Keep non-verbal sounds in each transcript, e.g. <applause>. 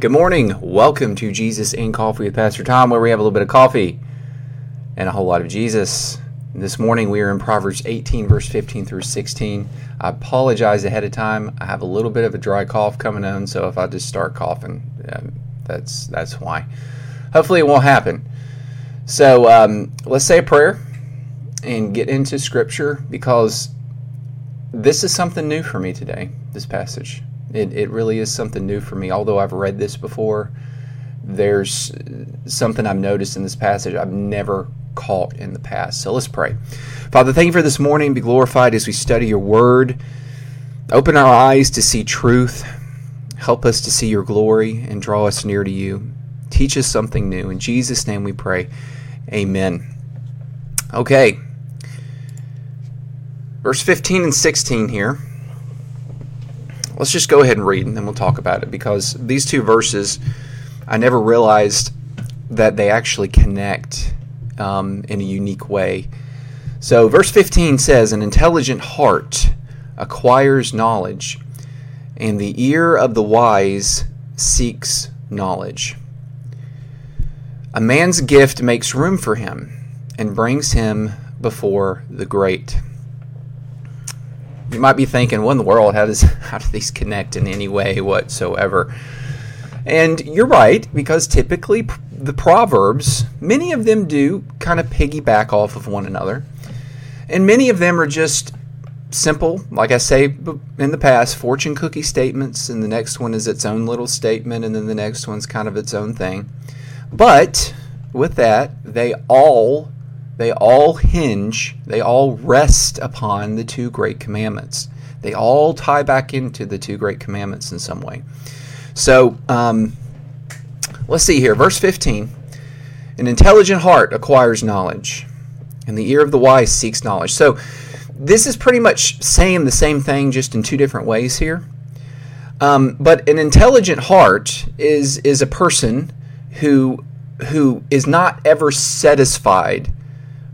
Good morning. Welcome to Jesus and Coffee with Pastor Tom, where we have a little bit of coffee and a whole lot of Jesus. This morning we are in Proverbs 18, verse 15 through 16. I apologize ahead of time. I have a little bit of a dry cough coming on, so if I just start coughing, um, that's that's why. Hopefully it won't happen. So um, let's say a prayer and get into Scripture because this is something new for me today. This passage. It, it really is something new for me. Although I've read this before, there's something I've noticed in this passage I've never caught in the past. So let's pray. Father, thank you for this morning. Be glorified as we study your word. Open our eyes to see truth. Help us to see your glory and draw us near to you. Teach us something new. In Jesus' name we pray. Amen. Okay. Verse 15 and 16 here let's just go ahead and read and then we'll talk about it because these two verses, I never realized that they actually connect um, in a unique way. So, verse 15 says, An intelligent heart acquires knowledge, and the ear of the wise seeks knowledge. A man's gift makes room for him and brings him before the great you might be thinking, what in the world? How does <laughs> how do these connect in any way whatsoever? And you're right because typically the proverbs, many of them do kind of piggyback off of one another, and many of them are just simple, like I say in the past, fortune cookie statements, and the next one is its own little statement, and then the next one's kind of its own thing. But with that, they all they all hinge, they all rest upon the two great commandments. They all tie back into the two great commandments in some way. So um, let's see here. Verse 15 An intelligent heart acquires knowledge, and the ear of the wise seeks knowledge. So this is pretty much saying the same thing, just in two different ways here. Um, but an intelligent heart is is a person who who is not ever satisfied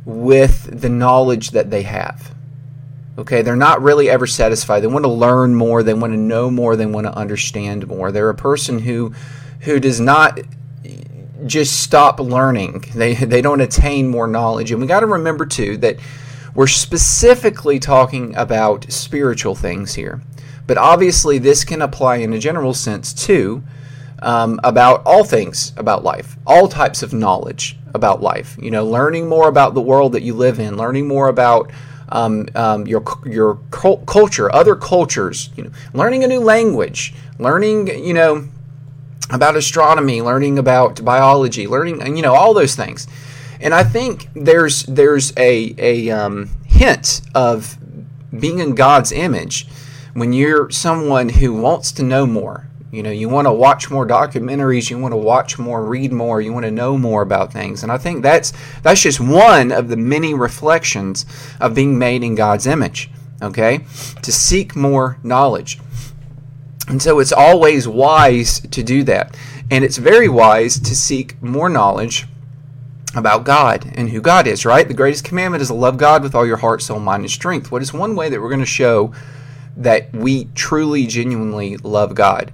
with the knowledge that they have. Okay, they're not really ever satisfied. They want to learn more, they want to know more, they want to understand more. They're a person who who does not just stop learning. They they don't attain more knowledge. And we got to remember too that we're specifically talking about spiritual things here. But obviously this can apply in a general sense too um, about all things about life, all types of knowledge about life. You know, learning more about the world that you live in, learning more about um, um, your your culture, other cultures. You know, learning a new language, learning you know about astronomy, learning about biology, learning you know all those things. And I think there's there's a a um, hint of being in God's image when you're someone who wants to know more, you know, you want to watch more documentaries, you want to watch more, read more, you want to know more about things. And I think that's that's just one of the many reflections of being made in God's image, okay? To seek more knowledge. And so it's always wise to do that. And it's very wise to seek more knowledge about God and who God is, right? The greatest commandment is to love God with all your heart, soul, mind, and strength. What is one way that we're going to show that we truly, genuinely love God?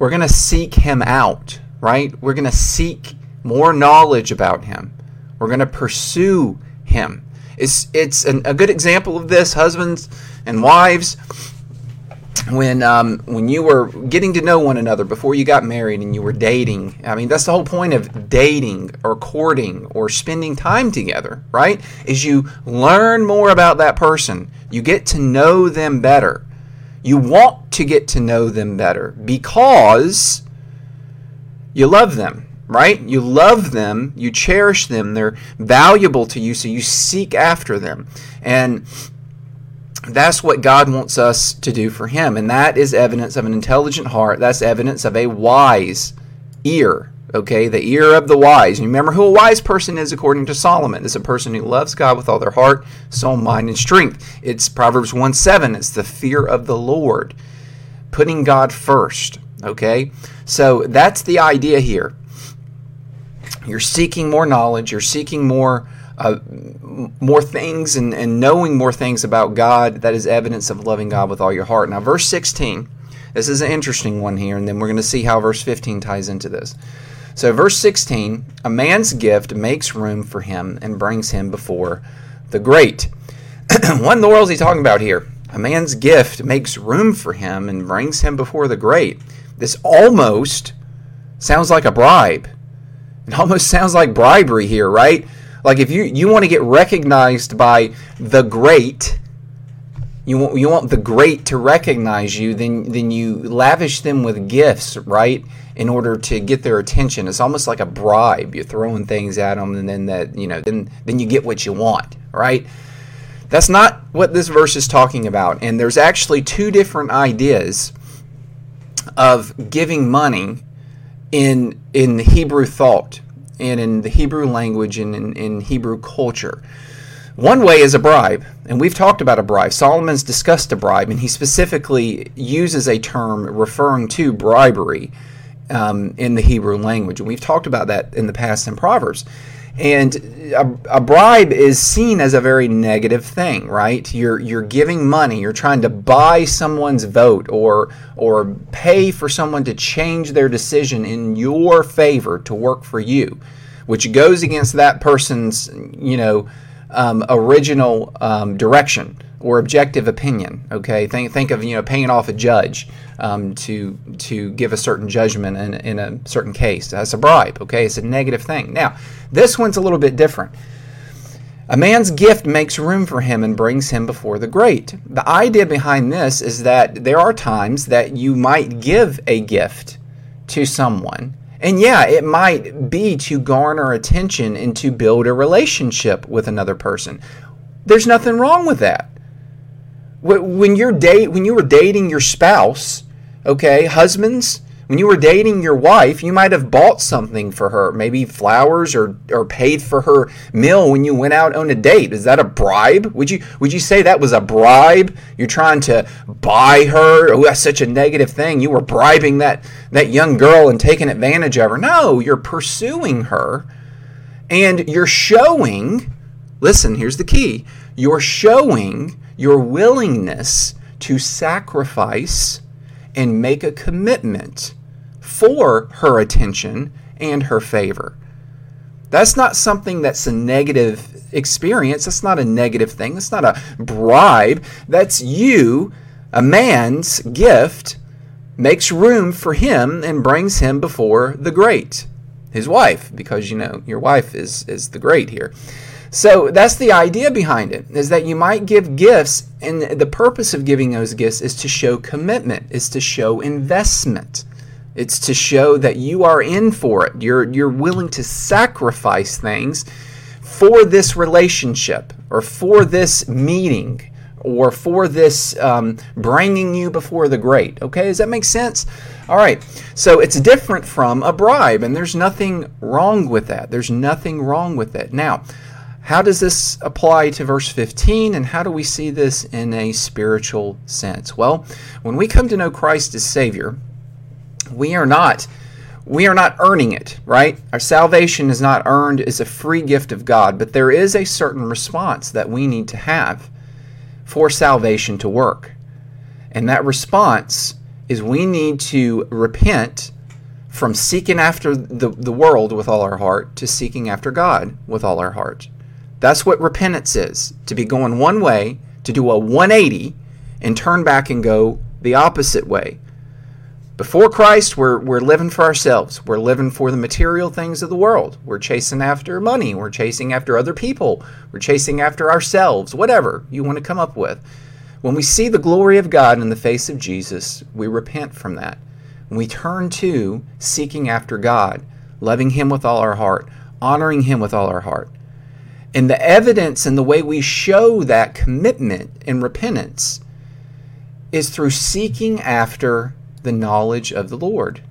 We're going to seek him out, right? We're going to seek more knowledge about him. We're going to pursue him. It's, it's an, a good example of this, husbands and wives. When um, when you were getting to know one another before you got married and you were dating, I mean that's the whole point of dating or courting or spending time together, right? Is you learn more about that person, you get to know them better, you want to get to know them better because you love them, right? You love them, you cherish them, they're valuable to you, so you seek after them. And that's what God wants us to do for Him. And that is evidence of an intelligent heart. That's evidence of a wise ear. Okay, the ear of the wise. You remember who a wise person is according to Solomon. It's a person who loves God with all their heart, soul, mind, and strength. It's Proverbs 1 7. It's the fear of the Lord, putting God first. Okay, so that's the idea here. You're seeking more knowledge, you're seeking more. Uh, more things and, and knowing more things about God, that is evidence of loving God with all your heart. Now, verse 16 This is an interesting one here, and then we're going to see how verse 15 ties into this. So, verse 16 a man's gift makes room for him and brings him before the great. <clears throat> what in the world is he talking about here? A man's gift makes room for him and brings him before the great. This almost sounds like a bribe. It almost sounds like bribery here, right? Like if you, you want to get recognized by the great, you want, you want the great to recognize you, then then you lavish them with gifts, right? In order to get their attention. It's almost like a bribe. You're throwing things at them and then that, you know, then then you get what you want, right? That's not what this verse is talking about. And there's actually two different ideas of giving money in in the Hebrew thought and in the Hebrew language and in, in Hebrew culture. One way is a bribe, and we've talked about a bribe. Solomon's discussed a bribe, and he specifically uses a term referring to bribery um, in the Hebrew language. And we've talked about that in the past in Proverbs. And a, a, bribe is seen as a very negative thing, right? You're you're giving money, you're trying to buy someone's vote or or pay for someone to change their decision in your favor to work for you, which goes against that person's you know um, original um, direction or objective opinion. Okay, think think of you know paying off a judge um, to to give a certain judgment in, in a certain case. That's a bribe. Okay, it's a negative thing. Now, this one's a little bit different. A man's gift makes room for him and brings him before the great. The idea behind this is that there are times that you might give a gift to someone. And yeah, it might be to garner attention and to build a relationship with another person. There's nothing wrong with that. When you're date when you were dating your spouse, Okay, husbands, when you were dating your wife, you might have bought something for her, maybe flowers or, or paid for her meal when you went out on a date. Is that a bribe? Would you would you say that was a bribe? You're trying to buy her? Oh, that's such a negative thing. You were bribing that that young girl and taking advantage of her. No, you're pursuing her and you're showing, listen, here's the key. You're showing your willingness to sacrifice and make a commitment for her attention and her favor. That's not something that's a negative experience. That's not a negative thing. That's not a bribe. That's you, a man's gift, makes room for him and brings him before the great, his wife, because you know your wife is is the great here. So that's the idea behind it, is that you might give gifts, and the purpose of giving those gifts is to show commitment, is to show investment. It's to show that you are in for it. You're, you're willing to sacrifice things for this relationship or for this meeting or for this um, bringing you before the great. Okay, does that make sense? All right, so it's different from a bribe, and there's nothing wrong with that. There's nothing wrong with it. Now, how does this apply to verse 15 and how do we see this in a spiritual sense? Well, when we come to know Christ as Savior, we are not we are not earning it, right? Our salvation is not earned, it's a free gift of God, but there is a certain response that we need to have for salvation to work. And that response is we need to repent from seeking after the, the world with all our heart to seeking after God with all our heart. That's what repentance is to be going one way, to do a 180, and turn back and go the opposite way. Before Christ, we're, we're living for ourselves. We're living for the material things of the world. We're chasing after money. We're chasing after other people. We're chasing after ourselves, whatever you want to come up with. When we see the glory of God in the face of Jesus, we repent from that. We turn to seeking after God, loving Him with all our heart, honoring Him with all our heart. And the evidence and the way we show that commitment and repentance is through seeking after the knowledge of the Lord.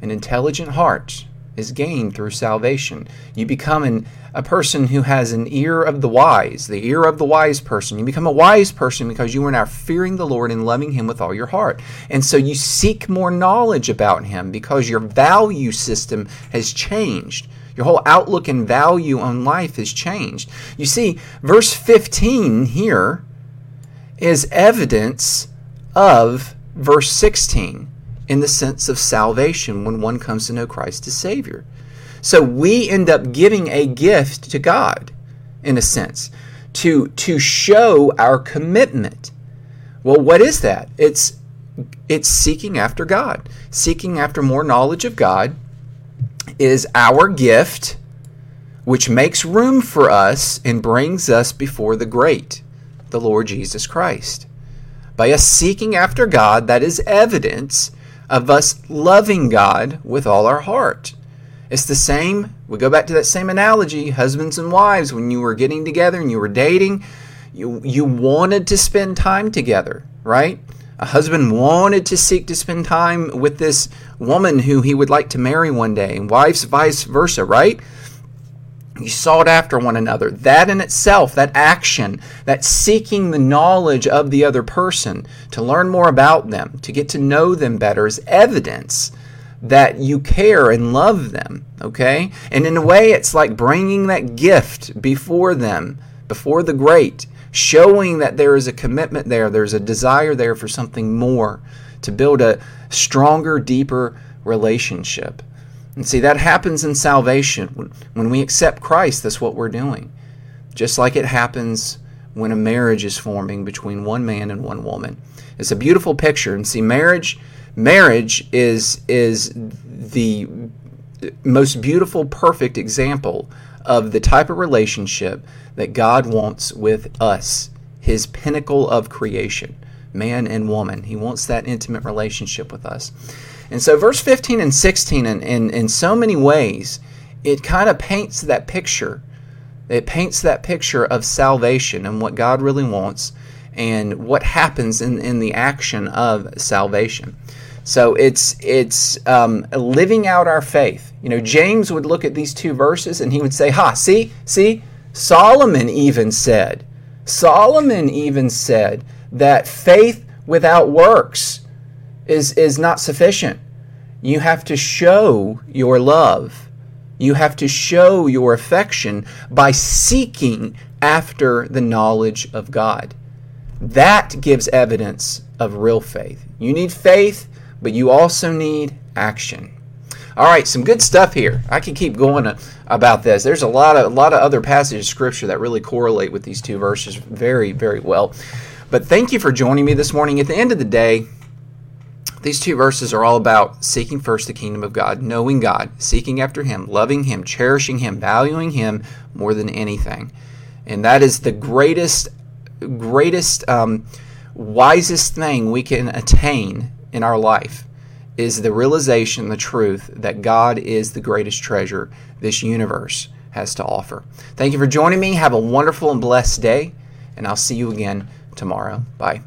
An intelligent heart is gained through salvation. You become an, a person who has an ear of the wise, the ear of the wise person. You become a wise person because you are now fearing the Lord and loving Him with all your heart. And so you seek more knowledge about Him because your value system has changed. Your whole outlook and value on life has changed. You see, verse 15 here is evidence of verse 16 in the sense of salvation when one comes to know Christ as Savior. So we end up giving a gift to God, in a sense, to, to show our commitment. Well, what is that? It's it's seeking after God. Seeking after more knowledge of God is our gift, which makes room for us and brings us before the great, the Lord Jesus Christ. By us seeking after God, that is evidence of us loving God with all our heart. It's the same, we go back to that same analogy husbands and wives, when you were getting together and you were dating, you, you wanted to spend time together, right? A husband wanted to seek to spend time with this woman who he would like to marry one day, and wives vice versa, right? You sought after one another. That in itself, that action, that seeking the knowledge of the other person, to learn more about them, to get to know them better, is evidence that you care and love them, okay? And in a way, it's like bringing that gift before them, before the great, showing that there is a commitment there, there's a desire there for something more, to build a stronger, deeper relationship. And see, that happens in salvation. When we accept Christ, that's what we're doing. Just like it happens when a marriage is forming between one man and one woman. It's a beautiful picture. And see, marriage marriage is is the most beautiful, perfect example of the type of relationship that God wants with us, his pinnacle of creation, man and woman. He wants that intimate relationship with us. And so, verse 15 and 16, in, in, in so many ways, it kind of paints that picture. It paints that picture of salvation and what God really wants and what happens in, in the action of salvation. So it's it's um, living out our faith. You know, James would look at these two verses and he would say, "Ha, see, see, Solomon even said, Solomon even said that faith without works is is not sufficient. You have to show your love. You have to show your affection by seeking after the knowledge of God. That gives evidence of real faith. You need faith, but you also need action. All right, some good stuff here. I can keep going uh, about this. There's a lot of a lot of other passages of scripture that really correlate with these two verses very, very well. But thank you for joining me this morning. At the end of the day, these two verses are all about seeking first the kingdom of God, knowing God, seeking after Him, loving Him, cherishing Him, valuing Him more than anything. And that is the greatest, greatest, um, wisest thing we can attain in our life is the realization, the truth that God is the greatest treasure this universe has to offer. Thank you for joining me. Have a wonderful and blessed day, and I'll see you again tomorrow. Bye.